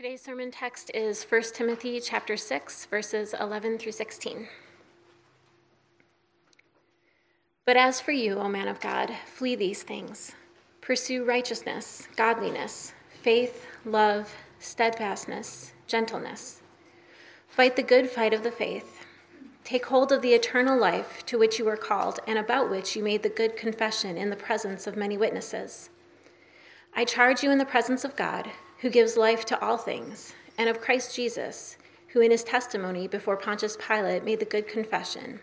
Today's sermon text is 1 Timothy chapter 6 verses 11 through 16. But as for you, O man of God, flee these things. Pursue righteousness, godliness, faith, love, steadfastness, gentleness. Fight the good fight of the faith. Take hold of the eternal life to which you were called and about which you made the good confession in the presence of many witnesses. I charge you in the presence of God who gives life to all things, and of Christ Jesus, who in his testimony before Pontius Pilate made the good confession,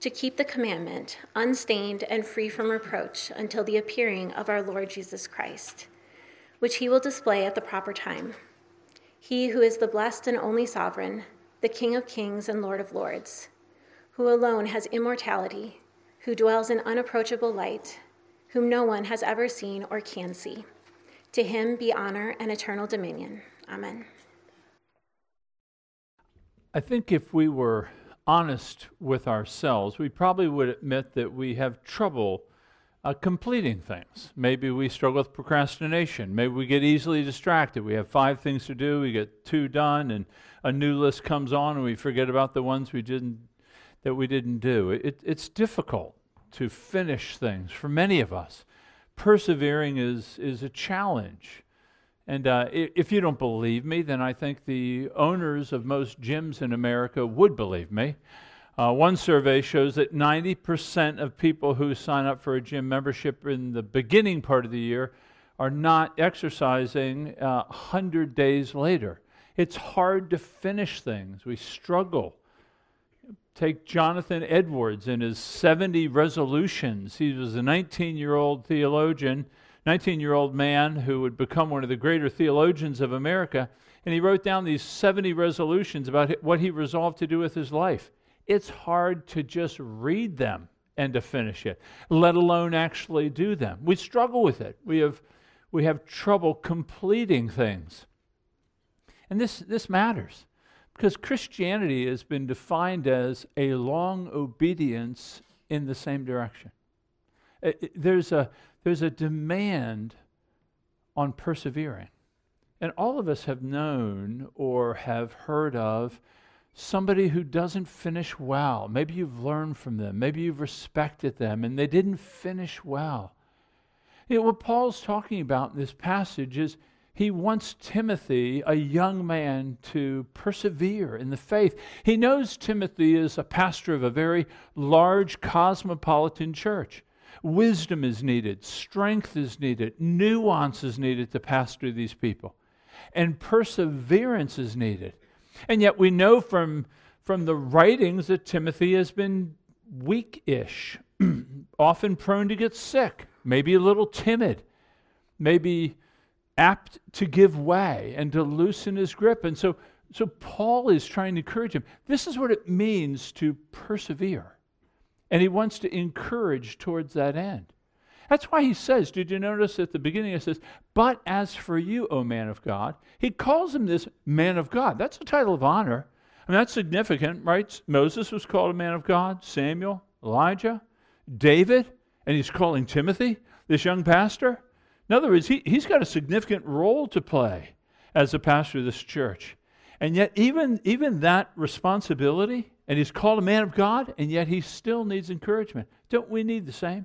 to keep the commandment unstained and free from reproach until the appearing of our Lord Jesus Christ, which he will display at the proper time. He who is the blessed and only sovereign, the King of kings and Lord of lords, who alone has immortality, who dwells in unapproachable light, whom no one has ever seen or can see. To him be honor and eternal dominion. Amen. I think if we were honest with ourselves, we probably would admit that we have trouble uh, completing things. Maybe we struggle with procrastination. Maybe we get easily distracted. We have five things to do, we get two done, and a new list comes on, and we forget about the ones we didn't that we didn't do. It, it's difficult to finish things for many of us persevering is, is a challenge. And uh, if you don't believe me, then I think the owners of most gyms in America would believe me. Uh, one survey shows that 90% of people who sign up for a gym membership in the beginning part of the year are not exercising uh, 100 days later. It's hard to finish things. We struggle Take Jonathan Edwards and his 70 resolutions. He was a 19 year old theologian, 19 year old man who would become one of the greater theologians of America. And he wrote down these 70 resolutions about what he resolved to do with his life. It's hard to just read them and to finish it, let alone actually do them. We struggle with it. We have, we have trouble completing things. And this, this matters. Because Christianity has been defined as a long obedience in the same direction. It, it, there's, a, there's a demand on persevering. And all of us have known or have heard of somebody who doesn't finish well. Maybe you've learned from them, maybe you've respected them, and they didn't finish well. You know, what Paul's talking about in this passage is he wants Timothy, a young man, to persevere in the faith. He knows Timothy is a pastor of a very large cosmopolitan church. Wisdom is needed, strength is needed, nuance is needed to pastor these people, and perseverance is needed. And yet we know from, from the writings that Timothy has been weak ish, often prone to get sick, maybe a little timid, maybe apt to give way and to loosen his grip. And so, so Paul is trying to encourage him. This is what it means to persevere. And he wants to encourage towards that end. That's why he says, did you notice at the beginning it says, But as for you, O man of God, he calls him this man of God. That's a title of honor. I mean, that's significant, right? Moses was called a man of God, Samuel, Elijah, David, and he's calling Timothy, this young pastor. In other words, he, he's got a significant role to play as a pastor of this church. And yet, even, even that responsibility, and he's called a man of God, and yet he still needs encouragement. Don't we need the same?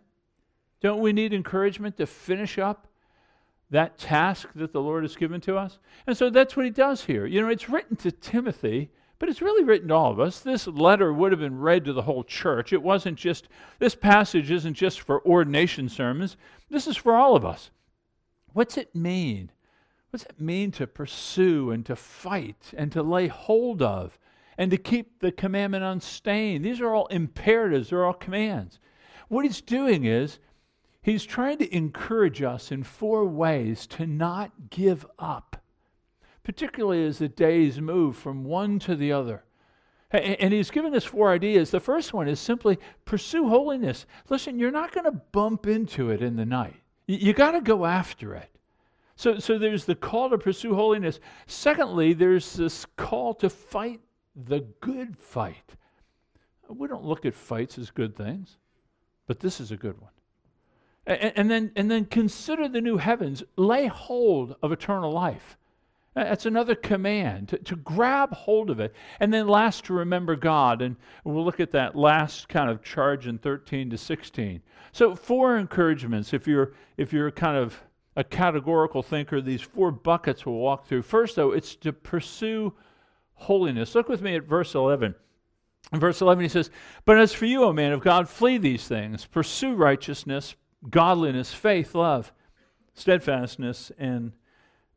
Don't we need encouragement to finish up that task that the Lord has given to us? And so that's what he does here. You know, it's written to Timothy, but it's really written to all of us. This letter would have been read to the whole church. It wasn't just, this passage isn't just for ordination sermons, this is for all of us. What's it mean? What's it mean to pursue and to fight and to lay hold of and to keep the commandment unstained? These are all imperatives, they're all commands. What he's doing is he's trying to encourage us in four ways to not give up, particularly as the days move from one to the other. And he's given us four ideas. The first one is simply pursue holiness. Listen, you're not going to bump into it in the night. You got to go after it. So, so there's the call to pursue holiness. Secondly, there's this call to fight the good fight. We don't look at fights as good things, but this is a good one. And, and, then, and then consider the new heavens, lay hold of eternal life. Uh, that's another command to, to grab hold of it. And then last, to remember God. And we'll look at that last kind of charge in 13 to 16. So, four encouragements. If you're, if you're kind of a categorical thinker, these four buckets we'll walk through. First, though, it's to pursue holiness. Look with me at verse 11. In verse 11, he says, But as for you, O man of God, flee these things. Pursue righteousness, godliness, faith, love, steadfastness, and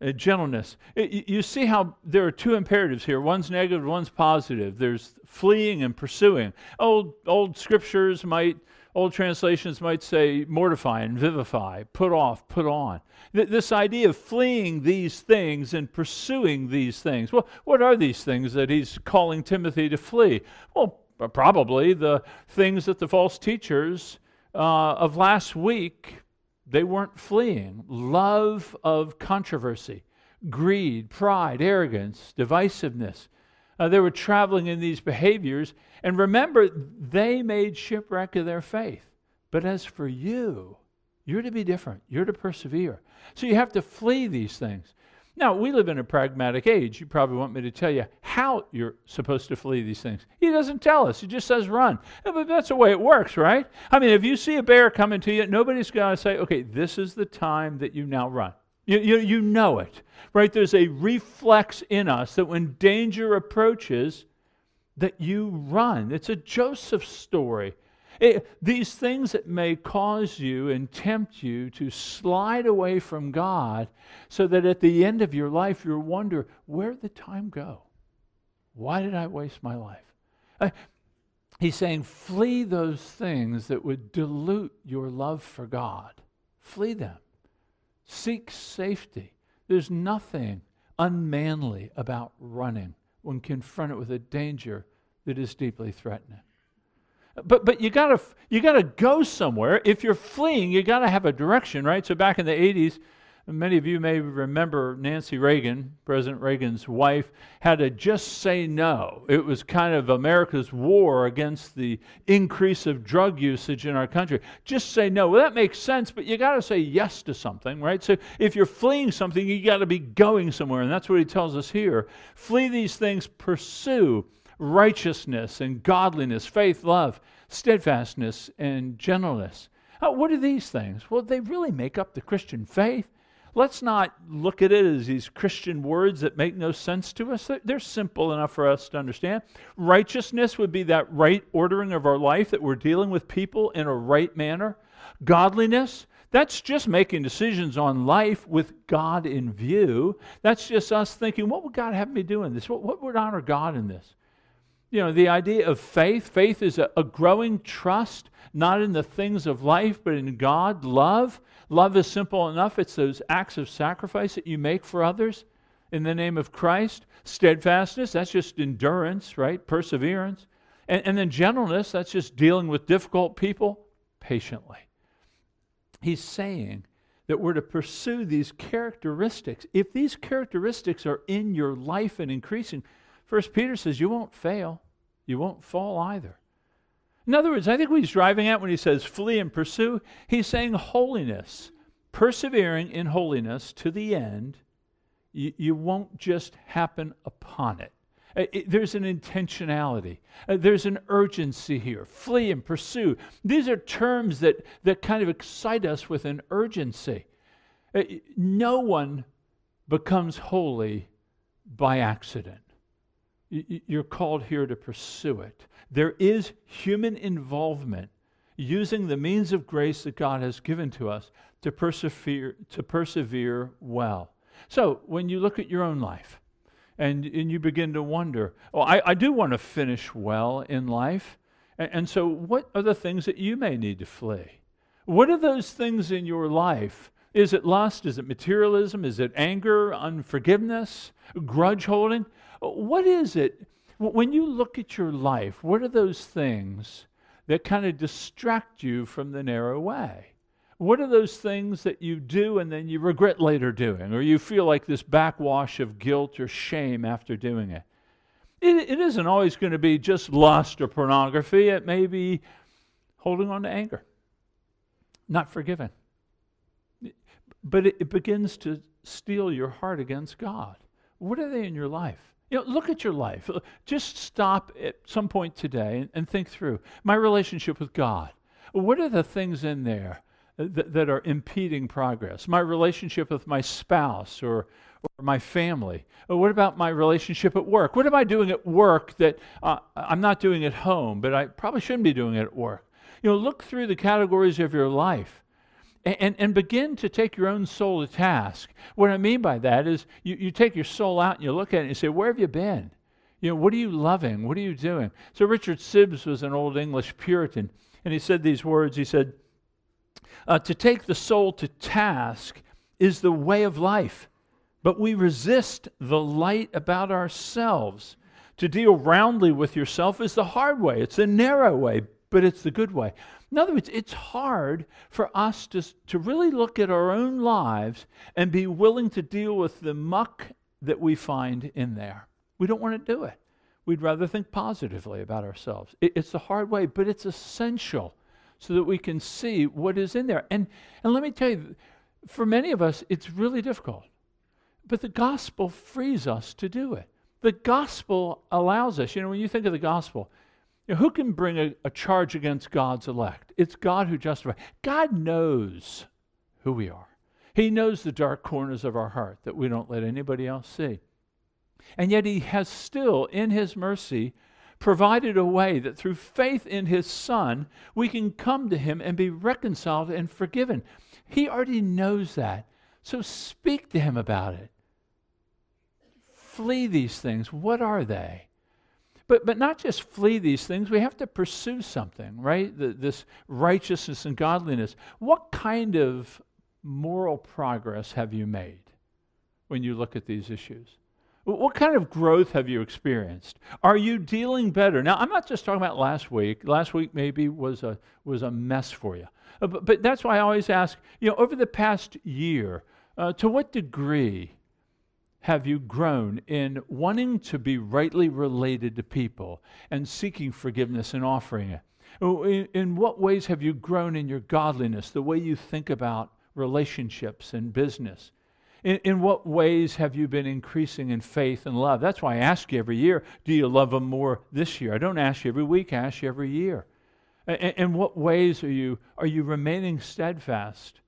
uh, gentleness. It, you see how there are two imperatives here. One's negative, one's positive. There's fleeing and pursuing. Old old scriptures might, old translations might say mortify and vivify, put off, put on. Th- this idea of fleeing these things and pursuing these things. Well, what are these things that he's calling Timothy to flee? Well, probably the things that the false teachers uh, of last week they weren't fleeing. Love of controversy, greed, pride, arrogance, divisiveness. Uh, they were traveling in these behaviors. And remember, they made shipwreck of their faith. But as for you, you're to be different. You're to persevere. So you have to flee these things. Now, we live in a pragmatic age. You probably want me to tell you how you're supposed to flee these things. He doesn't tell us, he just says run. But that's the way it works, right? I mean, if you see a bear coming to you, nobody's going to say, okay, this is the time that you now run. You, you, you know it, right? There's a reflex in us that when danger approaches, that you run. It's a Joseph story. It, these things that may cause you and tempt you to slide away from God so that at the end of your life you wonder, where'd the time go? Why did I waste my life? Uh, he's saying, flee those things that would dilute your love for God. Flee them. Seek safety. There's nothing unmanly about running when confronted with a danger that is deeply threatening. But but you gotta you gotta go somewhere. If you're fleeing, you gotta have a direction, right? So back in the 80s, many of you may remember Nancy Reagan, President Reagan's wife, had to just say no. It was kind of America's war against the increase of drug usage in our country. Just say no. Well, that makes sense, but you got to say yes to something, right? So if you're fleeing something, you got to be going somewhere, and that's what he tells us here. Flee these things, pursue righteousness and godliness, faith, love, steadfastness, and gentleness. Uh, what are these things? Well, they really make up the Christian faith. Let's not look at it as these Christian words that make no sense to us. They're simple enough for us to understand. Righteousness would be that right ordering of our life, that we're dealing with people in a right manner. Godliness, that's just making decisions on life with God in view. That's just us thinking, what would God have me do in this? What, what would honor God in this? You know, the idea of faith faith is a, a, growing trust, not in the things of life, but in God. Love. Love is simple enough. It's those acts of sacrifice that you make for others in the name of Christ. Steadfastness, that's just endurance, right? Perseverance. And, and then gentleness, that's just dealing with difficult people patiently. He's saying that we're to pursue these characteristics. If these characteristics are in your life and increasing, First Peter says you won't fail. You won't fall either. In other words, I think what he's driving at when he says flee and pursue, he's saying holiness, persevering in holiness to the end, you, you won't just happen upon it. Uh, it, there's an intentionality. Uh, there's an urgency here. Flee and pursue. These are terms that, that kind of excite us with an urgency. Uh, no one becomes holy by accident. You're called here to pursue it. There is human involvement using the means of grace that God has given to us to persevere, to persevere well. So when you look at your own life and, and you begin to wonder, oh, I, I do want to finish well in life. And, and so, what are the things that you may need to flee? What are those things in your life? Is it lust? Is it materialism? Is it anger, unforgiveness, grudge holding? What is it, when you look at your life, what are those things that kind of distract you from the narrow way? What are those things that you do and then you regret later doing, or you feel like this backwash of guilt or shame after doing it? It, it isn't always going to be just lust or pornography, it may be holding on to anger, not forgiving. But it, it begins to steel your heart against God. What are they in your life? You know, look at your life. Uh, just stop at some point today and, and think through my relationship with God. What are the things in there uh, that, that are impeding progress? My relationship with my spouse or, or my family? Or what about my relationship at work? What am I doing at work that uh, I'm not doing at home, but I probably shouldn't be doing it at work? You know, look through the categories of your life and, and begin to take your own soul to task. What I mean by that is you, you take your soul out and you look at it and you say, Where have you been? You know, what are you loving? What are you doing? So Richard Sibbes was an old English Puritan, and he said these words. He said, uh, To take the soul to task is the way of life, but we resist the light about ourselves. To deal roundly with yourself is the hard way, it's the narrow way, but it's the good way. In other words, it's hard for us to, to really look at our own lives and be willing to deal with the muck that we find in there. We don't want to do it. We'd rather think positively about ourselves. It, it's the hard way, but it's essential so that we can see what is in there. And, and let me tell you, for many of us, it's really difficult. But the gospel frees us to do it. The gospel allows us, you know, when you think of the gospel, who can bring a, a charge against God's elect? It's God who justifies. God knows who we are. He knows the dark corners of our heart that we don't let anybody else see. And yet, He has still, in His mercy, provided a way that through faith in His Son, we can come to Him and be reconciled and forgiven. He already knows that. So speak to Him about it. Flee these things. What are they? But, but not just flee these things, we have to pursue something, right? The, this righteousness and godliness. What kind of moral progress have you made when you look at these issues? What kind of growth have you experienced? Are you dealing better? Now, I'm not just talking about last week. Last week maybe was a, was a mess for you. Uh, but, but that's why I always ask, you know, over the past year, uh, to what degree have you grown in wanting to be rightly related to people and seeking forgiveness and offering it? Oh, in, in, what ways have you grown in your godliness, the way you think about relationships and business? In, in what ways have you been increasing in faith and love? That's why I ask you every year, do you love them more this year? I don't ask you every week, I ask you every year. In, in what ways are you, are you remaining steadfast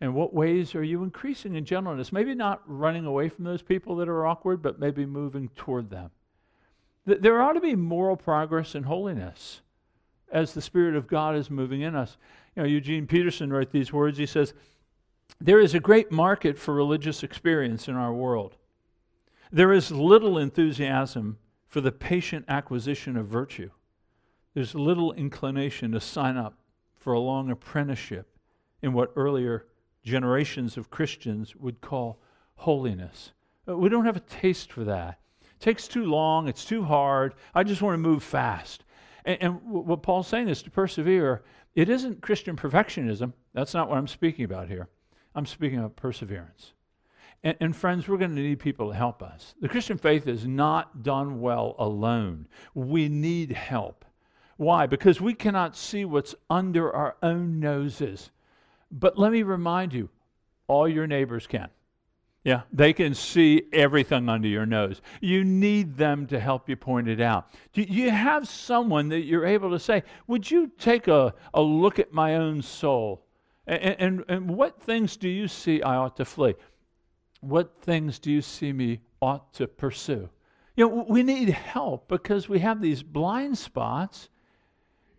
and what ways are you increasing in gentleness? Maybe not running away from those people that are awkward, but maybe moving toward them. There ought to be moral progress and holiness as the Spirit of God is moving in us. You know, Eugene Peterson wrote these words. He says, There is a great market for religious experience in our world. There is little enthusiasm for the patient acquisition of virtue. There's little inclination to sign up for a long apprenticeship in what earlier generations of Christians would call holiness. Uh, we don't have a taste for that. It takes too long, it's too hard. I just want to move fast. And, and what Paul's saying is to persevere. It isn't Christian perfectionism. That's not what I'm speaking about here. I'm speaking about perseverance. And, and, friends, we're going to need people to help us. The Christian faith is not done well alone. We need help. Why? Because we cannot see what's under our own noses. But let me remind you all your neighbors can. Yeah, they can see everything under your nose. You need them to help you point it out. Do you have someone that you're able to say, Would you take a, a look at my own soul? And, and, and what things do you see I ought to flee? What things do you see me ought to pursue? You know, we need help because we have these blind spots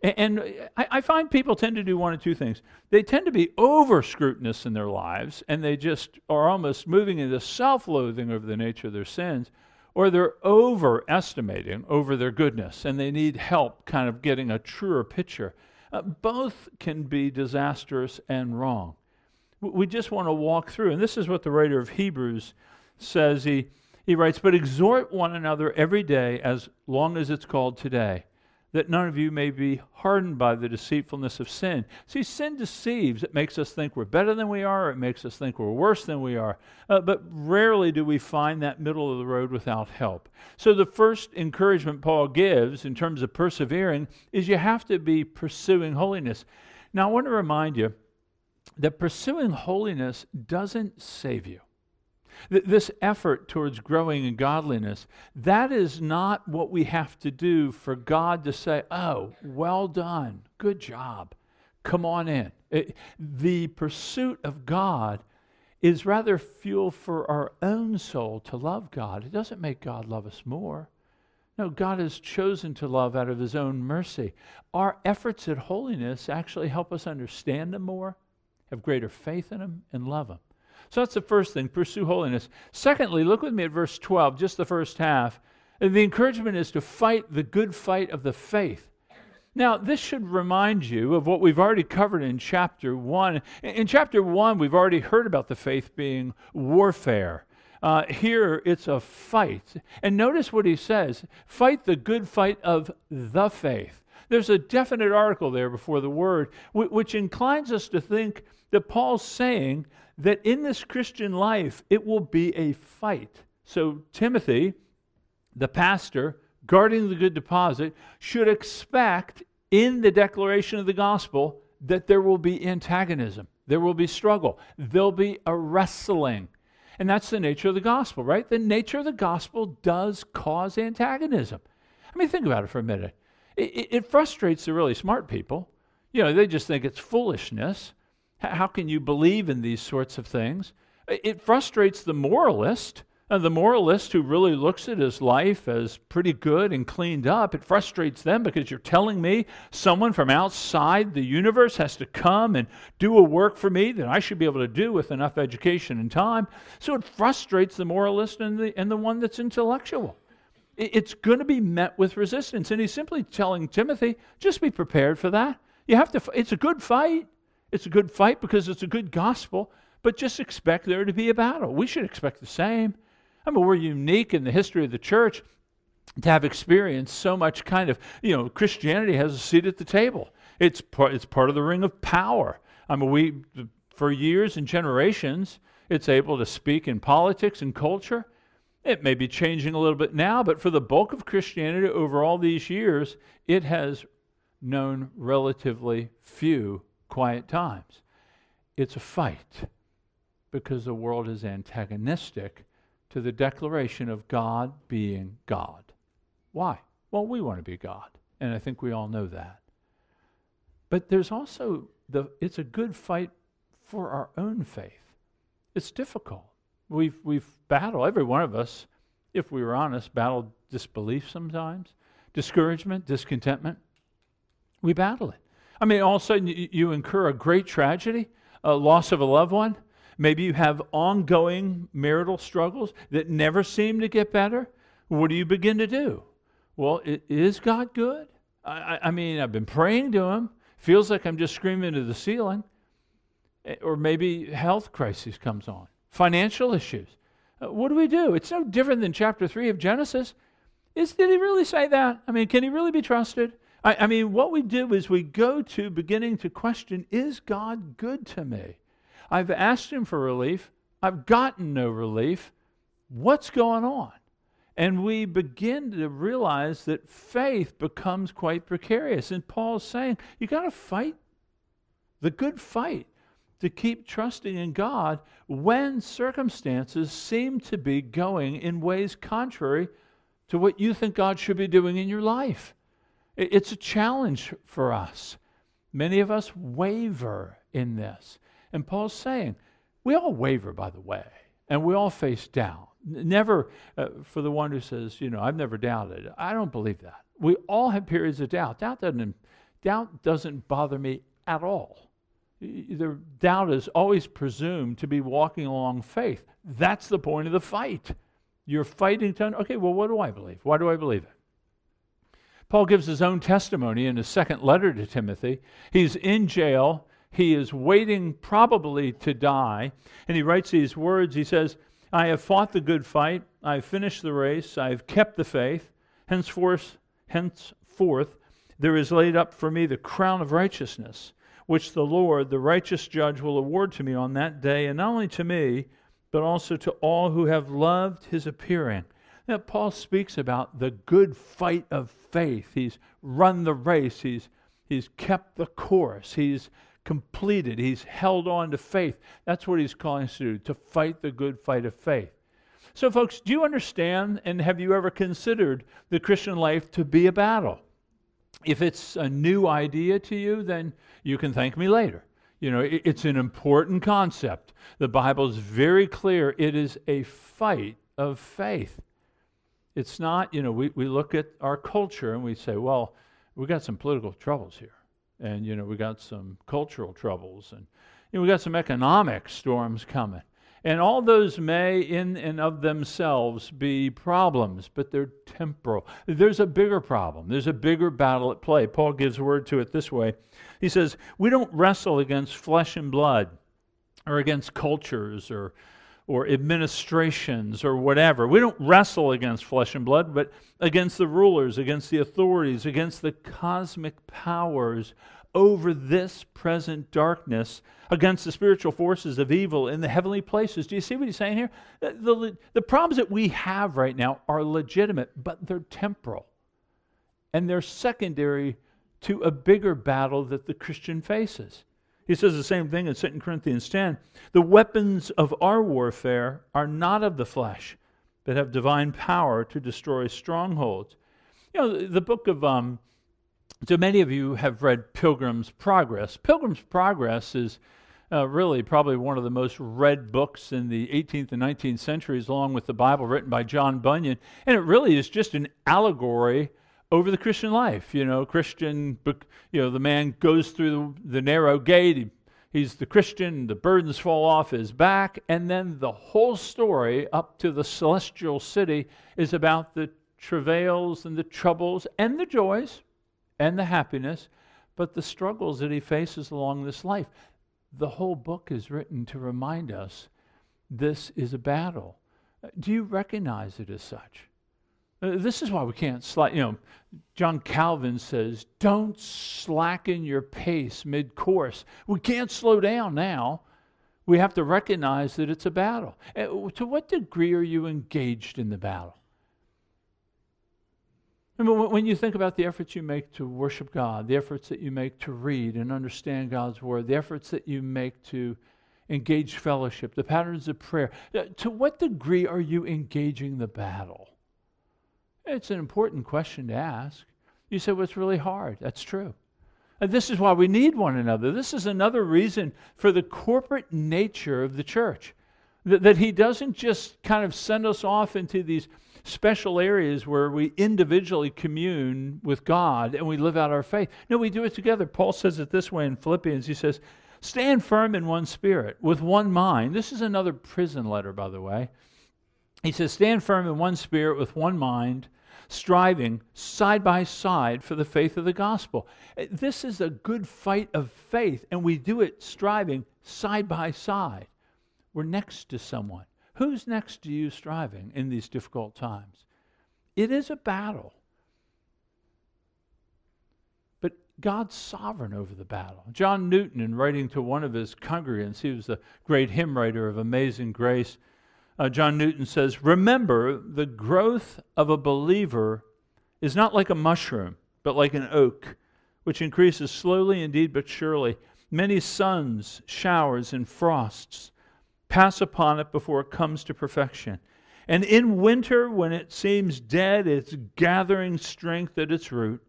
and I find people tend to do one of two things. They tend to be over scrutinous in their lives, and they just are almost moving into self loathing over the nature of their sins, or they're overestimating over their goodness, and they need help kind of getting a truer picture. Uh, both can be disastrous and wrong. We just want to walk through, and this is what the writer of Hebrews says. He, he writes, But exhort one another every day as long as it's called today that none of you may be hardened by the deceitfulness of sin. See, sin deceives. It makes us think we're better than we are, it makes us think we're worse than we are. Uh, but rarely do we find that middle of the road without help. So, the first encouragement Paul gives in terms of persevering is you have to be pursuing holiness. Now, I want to remind you that pursuing holiness doesn't save you. Th- this effort towards growing in godliness, that is not what we have to do for God to say, oh, well done, good job, come on in. It, the pursuit of God is rather fuel for our own soul to love God. It doesn't make God love us more. No, God has chosen to love out of his own mercy. Our efforts at holiness actually help us understand him more, have greater faith in him, and love him. So that's the first thing pursue holiness. Secondly, look with me at verse 12, just the first half. The encouragement is to fight the good fight of the faith. Now, this should remind you of what we've already covered in chapter 1. In chapter 1, we've already heard about the faith being warfare. Uh, here, it's a fight. And notice what he says fight the good fight of the faith. There's a definite article there before the word, which inclines us to think that Paul's saying that in this Christian life, it will be a fight. So, Timothy, the pastor, guarding the good deposit, should expect in the declaration of the gospel that there will be antagonism, there will be struggle, there'll be a wrestling. And that's the nature of the gospel, right? The nature of the gospel does cause antagonism. I mean, think about it for a minute. It, it, frustrates the really smart people. You know, they just think it's foolishness. How can you believe in these sorts of things? It frustrates the moralist and the moralist who really looks at his life as pretty good and cleaned up, it frustrates them because you're telling me someone from outside the universe has to come and do a work for me that I should be able to do with enough education and time. So it frustrates the moralist and the, and the one that's intellectual. It's going to be met with resistance. And he's simply telling Timothy, just be prepared for that. You have to, it's a good fight. It's a good fight because it's a good gospel, but just expect there to be a battle. We should expect the same. I mean, we're unique in the history of the church to have experienced so much kind of, you know, Christianity has a seat at the table. It's part, it's part of the ring of power. I mean, we, for years and generations, it's able to speak in politics and culture. It may be changing a little bit now, but for the bulk of Christianity over all these years, it has known relatively few quiet times. It's a fight because the world is antagonistic to the declaration of God being God. Why? Well, we want to be God, and I think we all know that. But there's also the it's a good fight for our own faith. It's difficult. We've we've battled every one of us, if we were honest, battled disbelief sometimes, discouragement, discontentment. We battle it. I mean, all of a sudden you, you incur a great tragedy, a loss of a loved one, Maybe you have ongoing marital struggles that never seem to get better. What do you begin to do? Well, is God good? I, I mean, I've been praying to Him. Feels like I'm just screaming to the ceiling. Or maybe health crisis comes on, financial issues. Uh, what do we do? It's no different than chapter 3 of Genesis. Is, did he really say that? I mean, can he really be trusted? I, I mean, what we do is we go to beginning to question is God good to me? I've asked him for relief. I've gotten no relief. What's going on? And we begin to realize that faith becomes quite precarious. And Paul's saying, you got to fight the good fight to keep trusting in God when circumstances seem to be going in ways contrary to what you think God should be doing in your life. It's a challenge for us. Many of us waver in this. And Paul's saying, we all waver, by the way, and we all face doubt. Never, uh, for the one who says, you know, I've never doubted. I don't believe that. We all have periods of doubt. Doubt doesn't, doubt doesn't bother me at all. The doubt is always presumed to be walking along faith. That's the point of the fight. You're fighting to, okay, well, what do I believe? Why do I believe it? Paul gives his own testimony in his second letter to Timothy. He's in jail. He is waiting probably to die. And he writes these words He says, I have fought the good fight, I have finished the race, I have kept the faith. Henceforth, henceforth, there is laid up for me the crown of righteousness, which the Lord, the righteous judge, will award to me on that day, and not only to me, but also to all who have loved his appearing. Now, Paul speaks about the good fight of faith. He's run the race, he's, he's kept the course, he's completed. He's held on to faith. That's what he's calling us to do, to fight the good fight of faith. So, folks, do you understand and have you ever considered the Christian life to be a battle? If it's a new idea to you, then you can thank me later. You know, it's an important concept. The Bible is very clear. It is a fight of faith. It's not, you know, we, we look at our culture and we say, well, we got some political troubles here. And, you know, we got some cultural troubles. And, you know, we got some economic storms coming. And all those may, in and of themselves, be problems, but they're temporal. There's a bigger problem, there's a bigger battle at play. Paul gives word to it this way He says, We don't wrestle against flesh and blood, or against cultures, or, or administrations, or whatever. We don't wrestle against flesh and blood, but against the rulers, against the authorities, against the cosmic powers over this present darkness against the spiritual forces of evil in the heavenly places. Do you see what he's saying here? The, the, the, problems that we have right now are legitimate, but they're temporal. And they're secondary to a bigger battle that the Christian faces. He says the same thing in 2 Corinthians 10. The weapons of our warfare are not of the flesh, but have divine power to destroy strongholds. You know, the book of um, so many of you have read Pilgrim's Progress. Pilgrim's Progress is uh, really probably one of the most read books in the 18th and 19th centuries, along with the Bible written by John Bunyan. And it really is just an allegory over the Christian life. You know, Christian, you know, the man goes through the, the narrow gate. He, he's the Christian, the burdens fall off his back. And then the whole story up to the celestial city is about the travails and the troubles and the joys and the happiness, but the struggles that he faces along this life. The whole book is written to remind us this is a battle. Do you recognize it as such? Uh, this is why we can't slack. You know, John Calvin says, "Don't slacken your pace mid-course." We can't slow down now. We have to recognize that it's a battle. Uh, to what degree are you engaged in the battle? When you think about the efforts you make to worship God, the efforts that you make to read and understand God's Word, the efforts that you make to engage fellowship, the patterns of prayer, uh, to what degree are you engaging the battle? It's an important question to ask. You say, well, it's really hard. That's true. And this is why we need one another. This is another reason for the corporate nature of the church. That, that he doesn't just kind of send us off into these special areas where we individually commune with God and we live out our faith. No, we do it together. Paul says it this way in Philippians. He says, Stand firm in one spirit, with one mind. This is another prison letter, by the way. He says, Stand firm in one spirit, with one mind, striving side by side for the faith of the gospel. Eh, this is a good fight of faith, and we do it striving side by side. We're next to someone. Who's next to you striving in these difficult times? It is a battle. But God's sovereign over the battle. John Newton, in writing to one of his congregants, he was the great hymn writer of Amazing Grace. Uh, John Newton says, Remember, the growth of a believer is not like a mushroom, but like an oak, which increases slowly indeed, but surely. Many suns, showers, and frosts pass upon it before it comes to perfection. And in winter, when it seems dead, it's gathering strength at its root.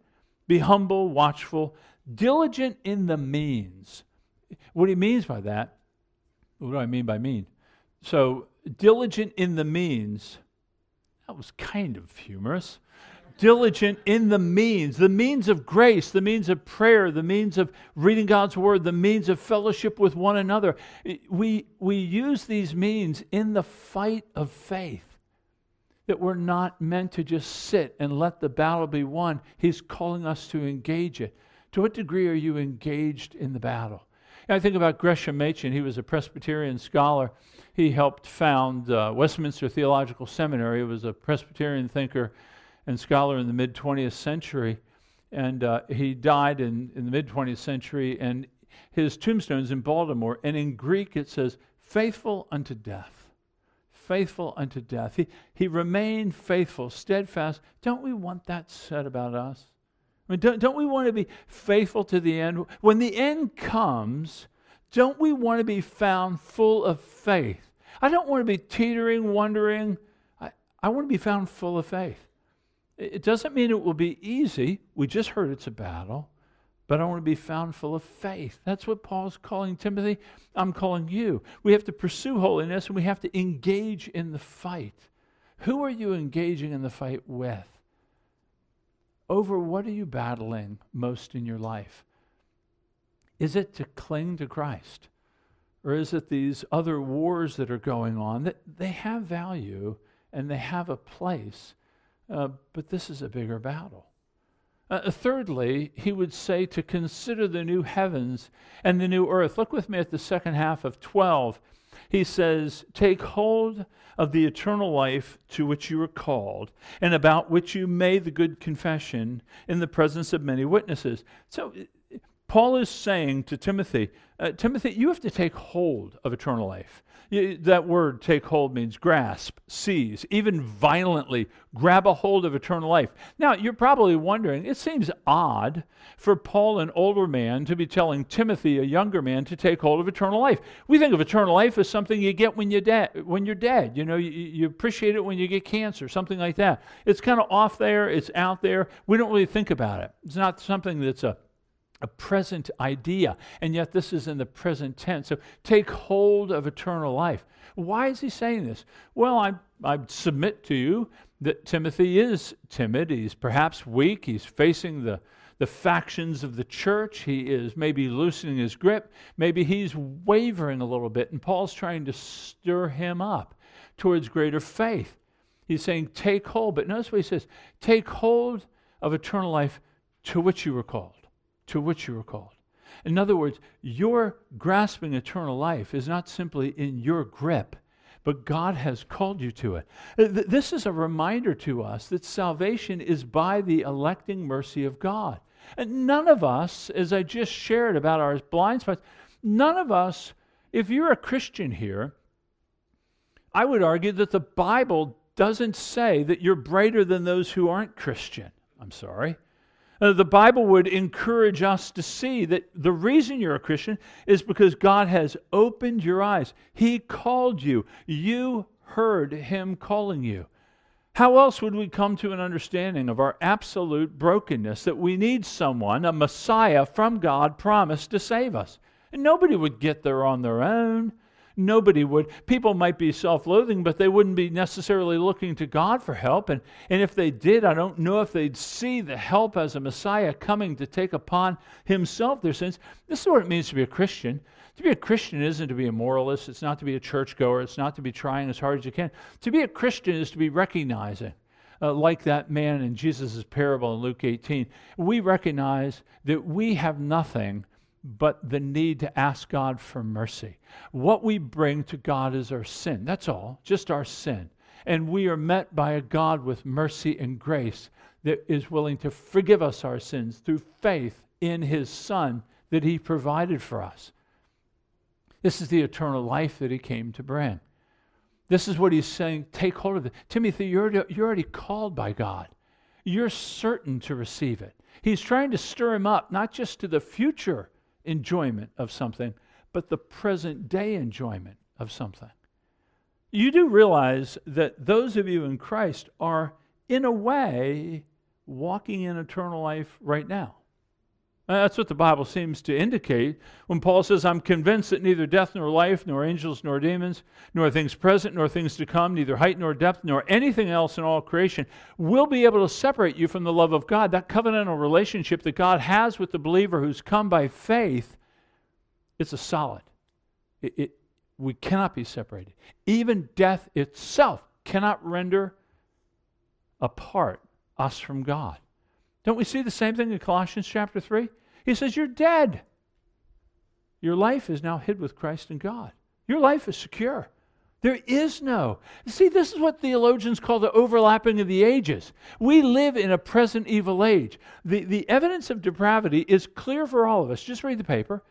Be humble, watchful, diligent in the means. What he means by that, what do I mean by mean? So, diligent in the means, that was kind of humorous diligent in the means, the means of grace, the means of prayer, the means of reading God's word, the means of fellowship with one another. We, we use these means in the fight of faith. That we're not meant to just sit and let the battle be won. He's calling us to engage it. To what degree are you engaged in the battle? And I think about Gresham Machen. He was a Presbyterian scholar. He helped found uh, Westminster Theological Seminary. He was a Presbyterian thinker and scholar in the mid 20th century. And uh, he died in, in the mid 20th century, and his tombstone's in Baltimore. And in Greek, it says, faithful unto death. Faithful unto death. He, he remained faithful, steadfast. Don't we want that said about us? I mean, don't, don't we want to be faithful to the end? When the end comes, don't we want to be found full of faith? I don't want to be teetering, wondering. I, I want to be found full of faith. It doesn't mean it will be easy. We just heard it's a battle but I want to be found full of faith. That's what Paul's calling Timothy. I'm calling you. We have to pursue holiness and we have to engage in the fight. Who are you engaging in the fight with? Over what are you battling most in your life? Is it to cling to Christ? Or is it these other wars that are going on that they have value and they have a place, uh, but this is a bigger battle? Uh, thirdly, he would say to consider the new heavens and the new earth. Look with me at the second half of 12. He says, Take hold of the eternal life to which you were called, and about which you made the good confession in the presence of many witnesses. So, Paul is saying to Timothy, uh, Timothy, you have to take hold of eternal life. That word take hold means grasp, seize, even violently grab a hold of eternal life. Now, you're probably wondering, it seems odd for Paul, an older man, to be telling Timothy, a younger man, to take hold of eternal life. We think of eternal life as something you get when you're dead. When you're dead, you know, you, you appreciate it when you get cancer, something like that. It's kind of off there, it's out there. We don't really think about it. It's not something that's a a present idea, and yet this is in the present tense. So take hold of eternal life. Why is he saying this? Well, I, I submit to you that Timothy is timid. He's perhaps weak. He's facing the, the factions of the church. He is maybe loosening his grip. Maybe he's wavering a little bit, and Paul's trying to stir him up towards greater faith. He's saying, Take hold. But notice what he says take hold of eternal life to which you were called to which you were called. In other words, your grasping eternal life is not simply in your grip, but God has called you to it. Uh, this is a reminder to us that salvation is by the electing mercy of God. And none of us, as I just shared about our blind spots, none of us, if you're a Christian here, I would argue that the Bible doesn't say that you're brighter than those who aren't Christian. I'm sorry. Uh, the Bible would encourage us to see that the reason you're a Christian is because God has opened your eyes. He called you, you heard Him calling you. How else would we come to an understanding of our absolute brokenness that we need someone, a Messiah from God, promised to save us? And nobody would get there on their own. Nobody would. People might be self loathing, but they wouldn't be necessarily looking to God for help. And, and if they did, I don't know if they'd see the help as a Messiah coming to take upon himself their sins. This is what it means to be a Christian. To be a Christian isn't to be a moralist, it's not to be a churchgoer, it's not to be trying as hard as you can. To be a Christian is to be recognizing. Uh, like that man in Jesus' parable in Luke 18, we recognize that we have nothing but the need to ask God for mercy. What we bring to God is our sin. That's all, just our sin. And we are met by a God with mercy and grace that is willing to forgive us our sins through faith in his Son that he provided for us. This is the eternal life that he came to bring. This is what he's saying take hold of it. Timothy, you're you're already called by God. You're certain to receive it. He's trying to stir him up, not just to the future enjoyment of something, but the present day enjoyment of something. You do realize that those of you in Christ are, in a way, walking in eternal life right now. Uh, that's what the Bible seems to indicate when Paul says, I'm convinced that neither death nor life, nor angels nor demons, nor things present nor things to come, neither height nor depth, nor anything else in all creation will be able to separate you from the love of God. That covenantal relationship that God has with the believer who's come by faith, it's a solid. It, it, we cannot be separated. Even death itself cannot render apart us from God. Don't we see the same thing in Colossians chapter 3? He says, You're dead. Your life is now hid with Christ in God. Your life is secure. There is no. See, this is what theologians call the overlapping of the ages. We live in a present evil age. The, the evidence of depravity is clear for all of us. Just read the paper.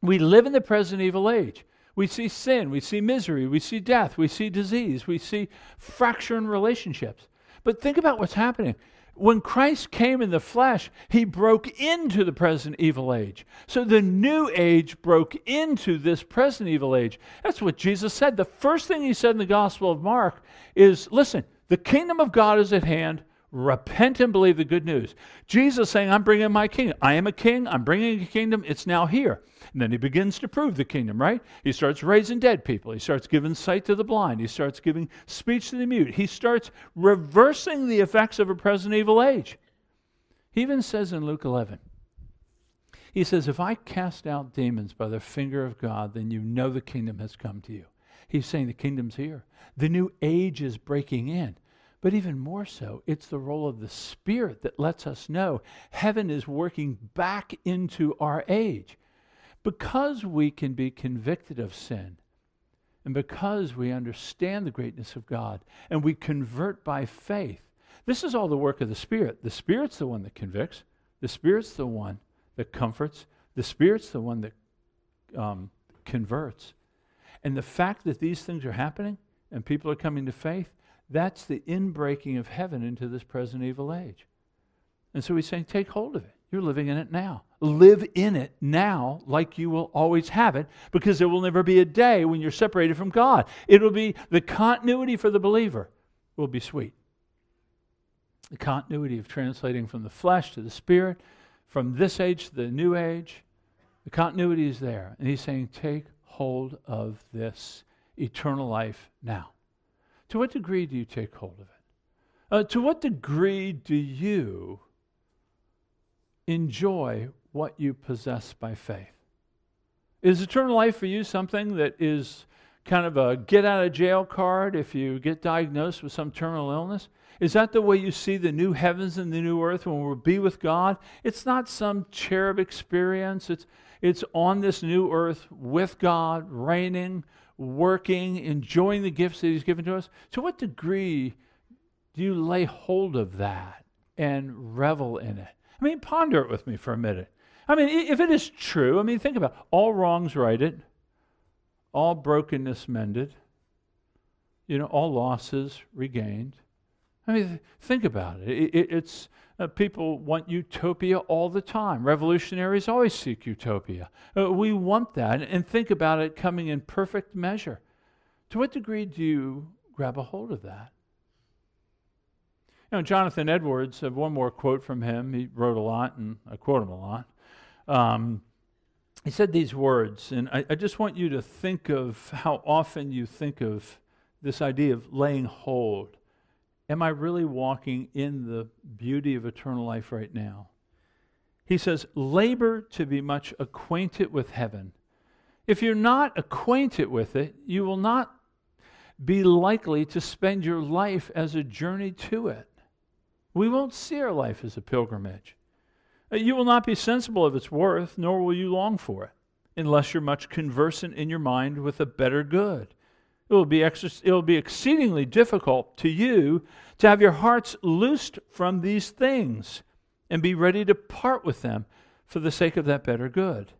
We live in the present evil age. We see sin, we see misery, we see death, we see disease, we see fracture in relationships. But think about what's happening when Christ came in the flesh, he broke into the present evil age. So the new age broke into this present evil age. That's what Jesus said. The first thing he said in the Gospel of Mark is listen, the kingdom of God is at hand. Repent and believe the good news. Jesus saying, I'm bringing my kingdom. I am a king. I'm bringing a kingdom. It's now here. And then he begins to prove the kingdom, right? He starts raising dead people. He starts giving sight to the blind. He starts giving speech to the mute. He starts reversing the effects of a present evil age. He even says in Luke 11, he says, If I cast out demons by the finger of God, then you know the kingdom has come to you. He's saying the kingdom's here. The new age is breaking in. But even more so, it's the role of the Spirit that lets us know heaven is working back into our age. Because we can be convicted of sin, and because we understand the greatness of God, and we convert by faith, this is all the work of the Spirit. The Spirit's the one that convicts, the Spirit's the one that comforts, the Spirit's the one that um, converts. And the fact that these things are happening and people are coming to faith, that's the inbreaking of heaven into this present evil age. And so he's saying, take hold of it. You're living in it now. Live in it now like you will always have it because there will never be a day when you're separated from God. It'll be the continuity for the believer will be sweet. The continuity of translating from the flesh to the spirit, from this age to the new age, the continuity is there. And he's saying, take hold of this eternal life now. To what degree do you take hold of it? Uh, to what degree do you enjoy what you possess by faith? Is eternal life for you something that is kind of a get out of jail card if you get diagnosed with some terminal illness? Is that the way you see the new heavens and the new earth when we'll be with God? It's not some cherub experience. It's, it's on this new earth with God, reigning, working, enjoying the gifts that He's given to us? To what degree do you lay hold of that and revel in it? I mean, ponder it with me for a minute. I mean, if it is true, I mean, think about it. all wrongs righted, all brokenness mended, you know, all losses regained. I mean, think about it. it, it it's uh, people want utopia all the time. Revolutionaries always seek utopia. Uh, we want that and think about it coming in perfect measure. To what degree do you grab a hold of that? You know, Jonathan Edwards, I have one more quote from him. He wrote a lot, and I quote him a lot. Um, he said these words, and I, I just want you to think of how often you think of this idea of laying hold Am I really walking in the beauty of eternal life right now? He says, labor to be much acquainted with heaven. If you're not acquainted with it, you will not be likely to spend your life as a journey to it. We won't see our life as a pilgrimage. Uh, you will not be sensible of its worth, nor will you long for it, unless you're much conversant in your mind with a better good it will, be ex- it will be exceedingly difficult to you to have your hearts loosed from these things and be ready to part with them for the sake of that better good.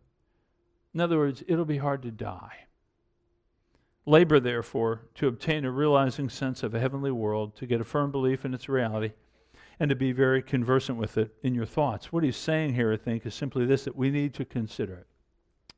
In other words, it'll be hard to die. Labor, therefore, to obtain a realizing sense of a heavenly world, to get a firm belief in its reality, and to be very conversant with it in your thoughts. What he's saying here, I think, is simply this that we need to consider it.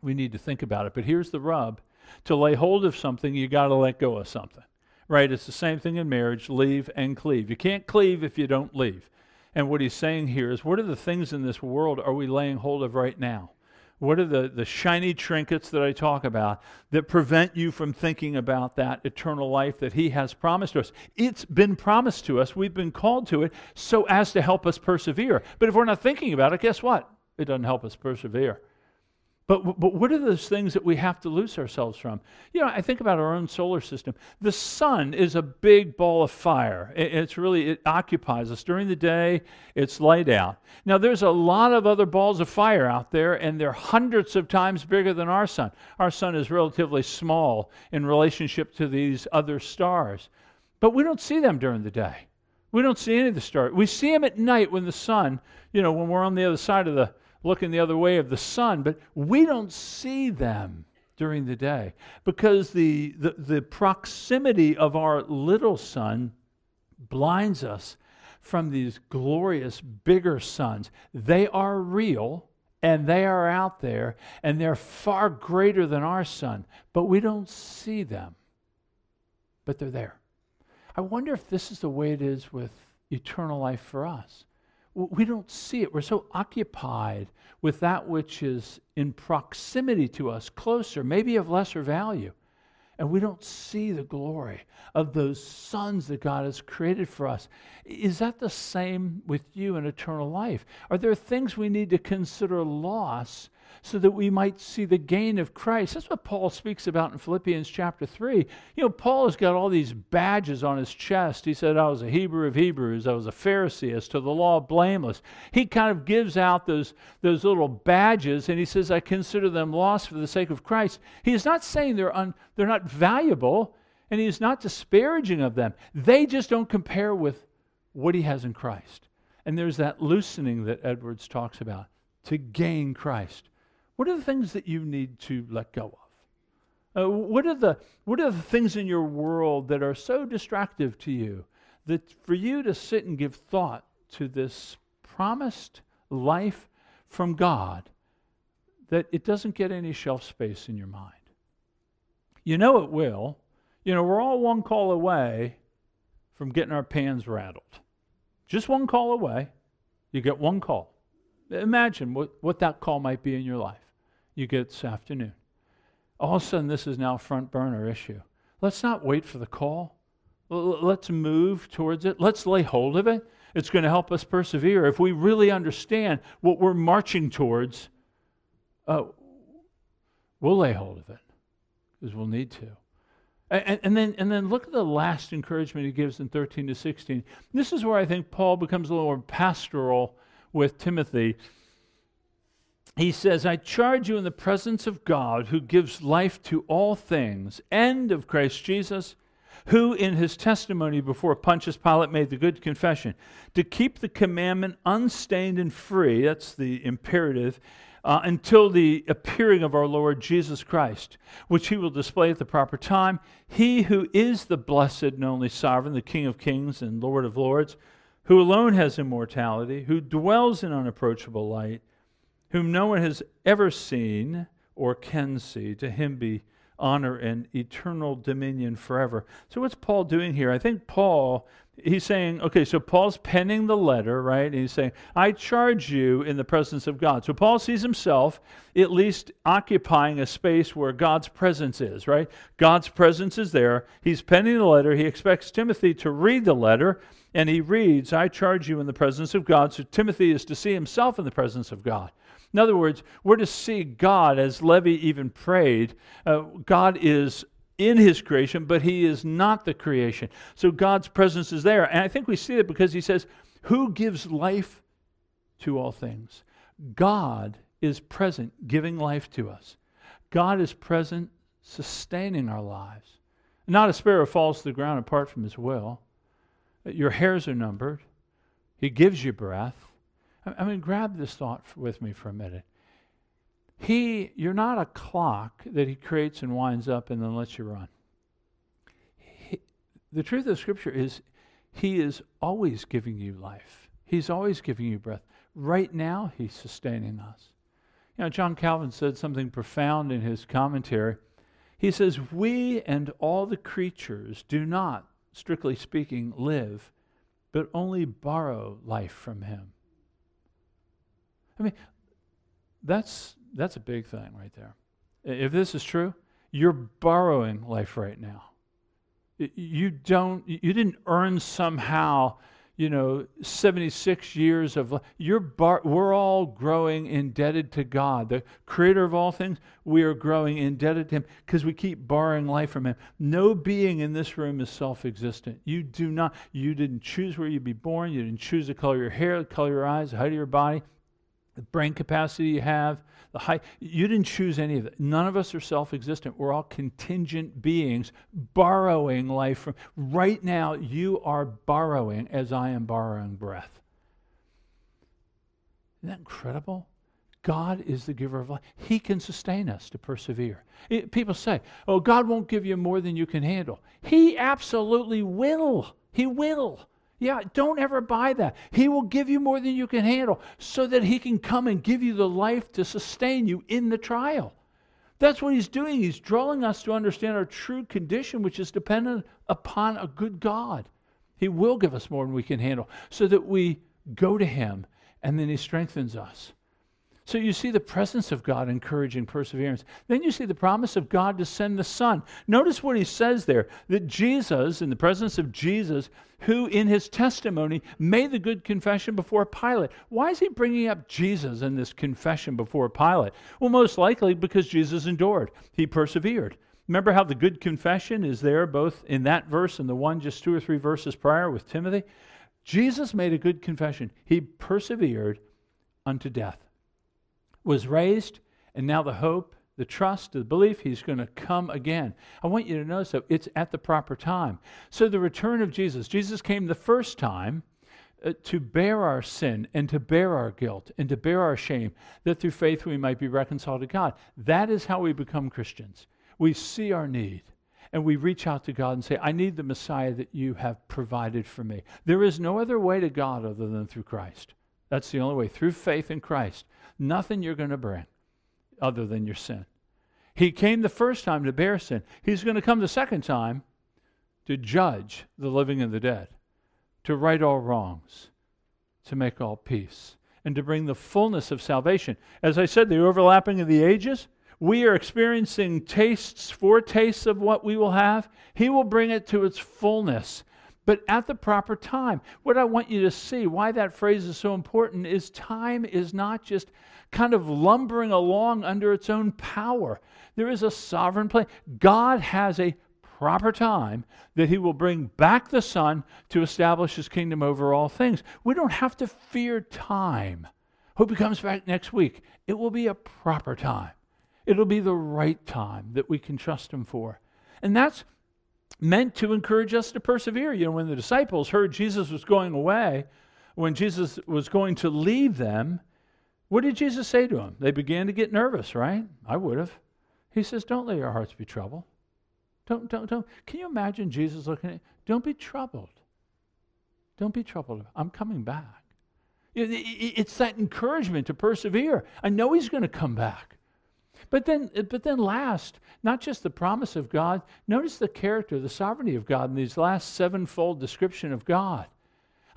We need to think about it. But here's the rub to lay hold of something, you got to let go of something. Right? It's the same thing in marriage leave and cleave. You can't cleave if you don't leave. And what he's saying here is what are the things in this world are we laying hold of right now? What are the, the shiny trinkets that I talk about that prevent you from thinking about that eternal life that He has promised us? It's been promised to us. We've been called to it so as to help us persevere. But if we're not thinking about it, guess what? It doesn't help us persevere. But, but what are those things that we have to loose ourselves from? You know, I think about our own solar system. The sun is a big ball of fire. It, it's really, it occupies us. During the day, it's light out. Now, there's a lot of other balls of fire out there, and they're hundreds of times bigger than our sun. Our sun is relatively small in relationship to these other stars. But we don't see them during the day. We don't see any of the stars. We see them at night when the sun, you know, when we're on the other side of the looking the other way of the sun, but we don't see them during the day because the, the, the proximity of our little sun blinds us from these glorious, bigger suns. They are real and they are out there and they're far greater than our sun, but we don't see them. But they're there. I wonder if this is the way it is with eternal life for us. We don't see it. We're so occupied with that which is in proximity to us, closer, maybe of lesser value and we don't see the glory of those suns that God has created for us. Is that the same with you in eternal life? Are there things we need to consider loss so that we might see the gain of Christ. That's what Paul speaks about in Philippians chapter 3. You know, Paul has got all these badges on his chest. He said, I was a Hebrew of Hebrews, I was a Pharisee, as to the law blameless. He kind of gives out those, those little badges and he says, I consider them lost for the sake of Christ. He is not saying they're, un, they're not valuable and he is not disparaging of them. They just don't compare with what he has in Christ. And there's that loosening that Edwards talks about to gain Christ. What are the things that you need to let go of? Uh, what, are the, what are the things in your world that are so distractive to you that for you to sit and give thought to this promised life from God that it doesn't get any shelf space in your mind? You know it will. You know, we're all one call away from getting our pans rattled. Just one call away. You get one call. Imagine what, what that call might be in your life you get this afternoon. All of a sudden, this is now front burner issue. Let's not wait for the call. Let's move towards it. Let's lay hold of it. It's going to help us persevere. If we really understand what we're marching towards, uh, we'll lay hold of it because we'll need to. And, and, then, and then look at the last encouragement he gives in 13 to 16. This is where I think Paul becomes a little more pastoral with Timothy he says, I charge you in the presence of God, who gives life to all things, and of Christ Jesus, who in his testimony before Pontius Pilate made the good confession, to keep the commandment unstained and free, that's the imperative, uh, until the appearing of our Lord Jesus Christ, which he will display at the proper time. He who is the blessed and only sovereign, the King of kings and Lord of lords, who alone has immortality, who dwells in unapproachable light whom no one has ever seen or can see. To him be honor and eternal dominion forever. So, what's Paul doing here? I think Paul, he's saying, okay, so Paul's penning the letter, right? And he's saying, I charge you in the presence of God. So, Paul sees himself at least occupying a space where God's presence is, right? God's presence is there. He's penning the letter. He expects Timothy to read the letter. And he reads, I charge you in the presence of God. So, Timothy is to see himself in the presence of God. In other words, we're to see God, as Levi even prayed, uh, God is in his creation, but he is not the creation. So God's presence is there. And I think we see it because he says, Who gives life to all things? God is present, giving life to us. God is present, sustaining our lives. Not a sparrow falls to the ground apart from his will. Your hairs are numbered. He gives you breath. I mean, grab this thought with me for a minute. He, you're not a clock that he creates and winds up and then lets you run. He, the truth of Scripture is, he is always giving you life. He's always giving you breath. Right now, he's sustaining us. You know, John Calvin said something profound in his commentary. He says, We and all the creatures do not, strictly speaking, live, but only borrow life from him. I mean, that's that's a big thing right there. If this is true, you're borrowing life right now. You don't you didn't earn somehow, you know, 76 years of life. you're bar, we're all growing indebted to God, the creator of all things. We are growing indebted to him because we keep borrowing life from him. No being in this room is self-existent. You do not you didn't choose where you'd be born, you didn't choose the color of your hair, the color of your eyes, the height of your body the brain capacity you have, the height. You didn't choose any of it. None of us are self existent. We're all contingent beings borrowing life from. Right now, you are borrowing as I am borrowing breath. Isn't that incredible? God is the giver of life. He can sustain us to persevere. It, people say, oh, God won't give you more than you can handle. He absolutely will. He will. Yeah, don't ever buy that. He will give you more than you can handle so that He can come and give you the life to sustain you in the trial. That's what He's doing. He's drawing us to understand our true condition, which is dependent upon a good God. He will give us more than we can handle so that we go to Him and then He strengthens us. So you see the presence of God encouraging perseverance. Then you see the promise of God to send the Son. Notice what he says there that Jesus, in the presence of Jesus, who in his testimony made the good confession before Pilate. Why is he bringing up Jesus in this confession before Pilate? Well, most likely because Jesus endured, he persevered. Remember how the good confession is there both in that verse and the one just two or three verses prior with Timothy? Jesus made a good confession. He persevered unto death was raised, and now the hope, the trust, the belief he's going to come again. I want you to know so it's at the proper time. So the return of Jesus, Jesus came the first time. Uh, to bear our sin and to bear our guilt and to bear our shame, that through faith we might be reconciled to God. That is how we become Christians. We see our need and we reach out to God and say, I need the Messiah that you have provided for me. There is no other way to God other than through Christ. That's the only way, through faith in Christ nothing you're going to bring other than your sin. He came the first time to bear sin. He's going to come the second time to judge the living and the dead, to right all wrongs, to make all peace, and to bring the fullness of salvation. As I said, the overlapping of the ages, we are experiencing tastes, foretastes of what we will have. He will bring it to its fullness but at the proper time. What I want you to see, why that phrase is so important, is time is not just kind of lumbering along under its own power. There is a sovereign plan. God has a proper time that he will bring back the Son to establish his kingdom over all things. We don't have to fear time. Hope he comes back next week. It will be a proper time. It'll be the right time that we can trust him for. And that's meant to encourage us to persevere. You know, when the disciples heard Jesus was going away, when Jesus was going to leave them, what did Jesus say to them? They began to get nervous, right? I would have. He says, Don't let your hearts be troubled. Don't, don't, don't. Can you imagine Jesus looking at Don't be troubled. Don't be troubled. I'm coming back. It's that encouragement to persevere. I know he's going to come back. But then, uh, but then last, not just the promise of God, notice the character, the sovereignty of God in these last sevenfold description of God.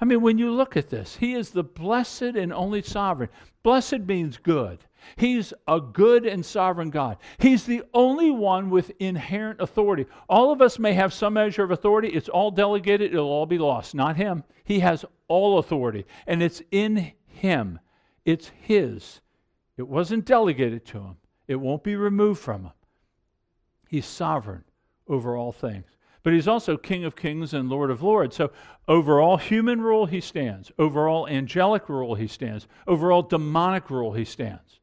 I mean, when you look at this, He is the blessed and only sovereign. Blessed means good. He's a good and sovereign God. He's the only one with inherent authority. All of us may have some measure of authority. It's all delegated, it'll all be lost. Not Him. He has all authority, and it's in Him. It's His. It wasn't delegated to Him, it won't be removed from him. He's sovereign over all things. But he's also King of kings and Lord of lords. So over all human rule, he stands. Over all angelic rule, he stands. Over all demonic rule, he stands.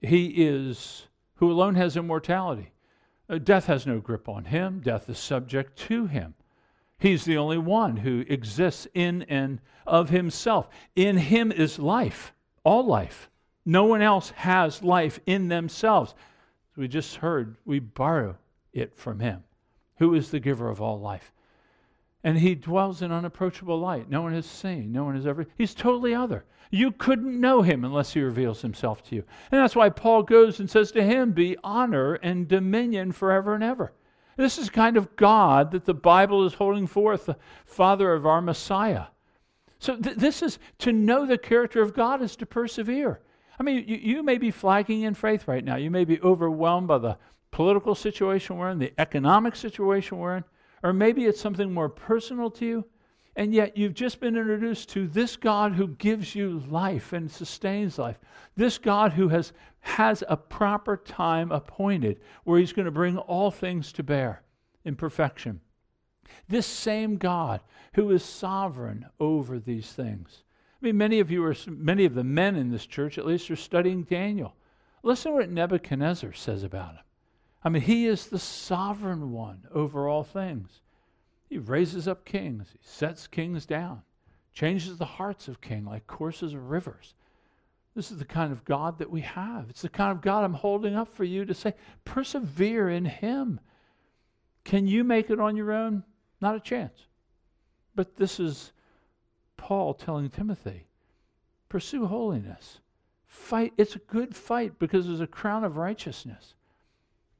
He is who alone has immortality. Uh, death has no grip on him, death is subject to him. He's the only one who exists in and of himself. In him is life, all life. No one else has life in themselves. We just heard, we borrow it from Him, who is the giver of all life. And He dwells in unapproachable light. No one has seen, no one has ever. He's totally other. You couldn't know Him unless He reveals Himself to you. And that's why Paul goes and says to Him, Be honor and dominion forever and ever. This is kind of God that the Bible is holding forth, the Father of our Messiah. So th- this is to know the character of God is to persevere. I mean, you, you may be flagging in faith right now. You may be overwhelmed by the political situation we're in, the economic situation we're in, or maybe it's something more personal to you. And yet you've just been introduced to this God who gives you life and sustains life. This God who has, has a proper time appointed where he's going to bring all things to bear in perfection. This same God who is sovereign over these things. I mean, many of you are, many of the men in this church at least are studying Daniel. Listen to what Nebuchadnezzar says about him. I mean, he is the sovereign one over all things. He raises up kings, he sets kings down, changes the hearts of kings like courses of rivers. This is the kind of God that we have. It's the kind of God I'm holding up for you to say, persevere in Him. Can you make it on your own? Not a chance. But this is Paul telling Timothy pursue holiness. Fight. It's a good fight because there's a crown of righteousness.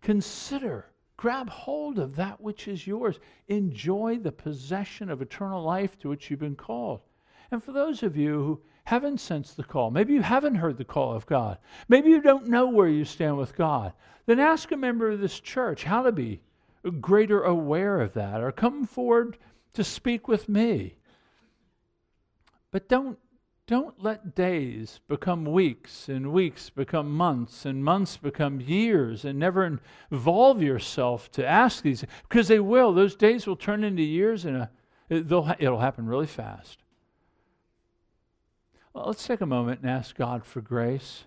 Consider, grab hold of that which is yours. Enjoy the possession of eternal life to which you've been called. And for those of you who haven't sensed the call, maybe you haven't heard the call of God, maybe you don't know where you stand with God, then ask a member of this church how to be greater aware of that or come forward to speak with me. But don't don't let days become weeks and weeks become months and months become years and never involve yourself to ask these because they will. Those days will turn into years and uh, a, it'll happen really fast. Well, let's take a moment and ask God for grace.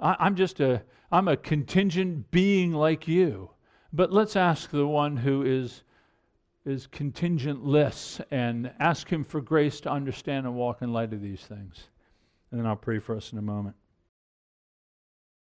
I, I'm just a I'm a contingent being like you, but let's ask the one who is is contingentless and ask Him for grace to understand and walk in light of these things. And then I'll pray for us in a moment.